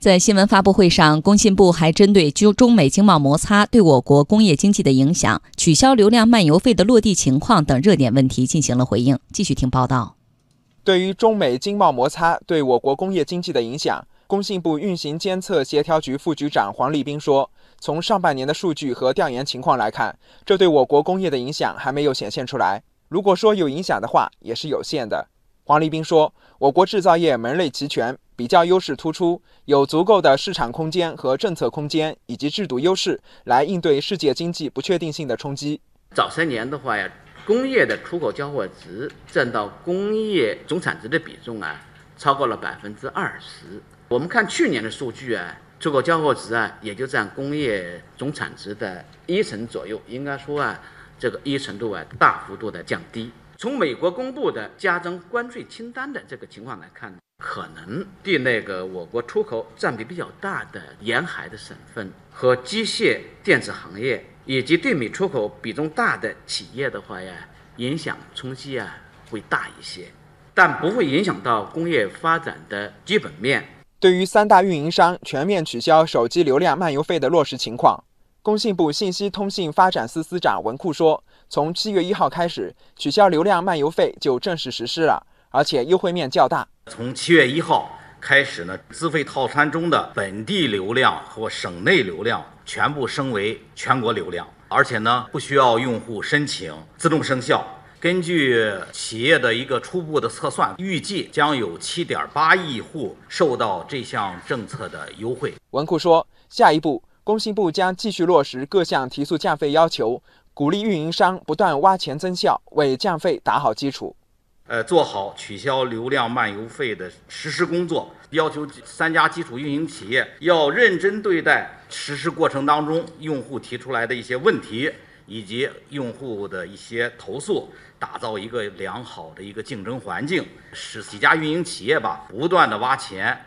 在新闻发布会上，工信部还针对中中美经贸摩擦对我国工业经济的影响、取消流量漫游费的落地情况等热点问题进行了回应。继续听报道。对于中美经贸摩擦对我国工业经济的影响，工信部运行监测协调局副局长黄立斌说：“从上半年的数据和调研情况来看，这对我国工业的影响还没有显现出来。如果说有影响的话，也是有限的。”黄立斌说：“我国制造业门类齐全。”比较优势突出，有足够的市场空间和政策空间，以及制度优势来应对世界经济不确定性的冲击。早三年的话呀，工业的出口交货值占到工业总产值的比重啊，超过了百分之二十。我们看去年的数据啊，出口交货值啊，也就占工业总产值的一成左右。应该说啊，这个一成度啊，大幅度的降低。从美国公布的加征关税清单的这个情况来看。可能对那个我国出口占比比较大的沿海的省份和机械电子行业，以及对美出口比重大的企业的话呀，影响冲击啊会大一些，但不会影响到工业发展的基本面。对于三大运营商全面取消手机流量漫游费的落实情况，工信部信息通信发展司司长文库说，从七月一号开始，取消流量漫游费就正式实施了。而且优惠面较大。从七月一号开始呢，资费套餐中的本地流量和省内流量全部升为全国流量，而且呢不需要用户申请，自动生效。根据企业的一个初步的测算，预计将有七点八亿户受到这项政策的优惠。文库说，下一步工信部将继续落实各项提速降费要求，鼓励运营商不断挖潜增效，为降费打好基础。呃，做好取消流量漫游费的实施工作，要求三家基础运营企业要认真对待实施过程当中用户提出来的一些问题以及用户的一些投诉，打造一个良好的一个竞争环境，使几家运营企业吧不断的挖钱，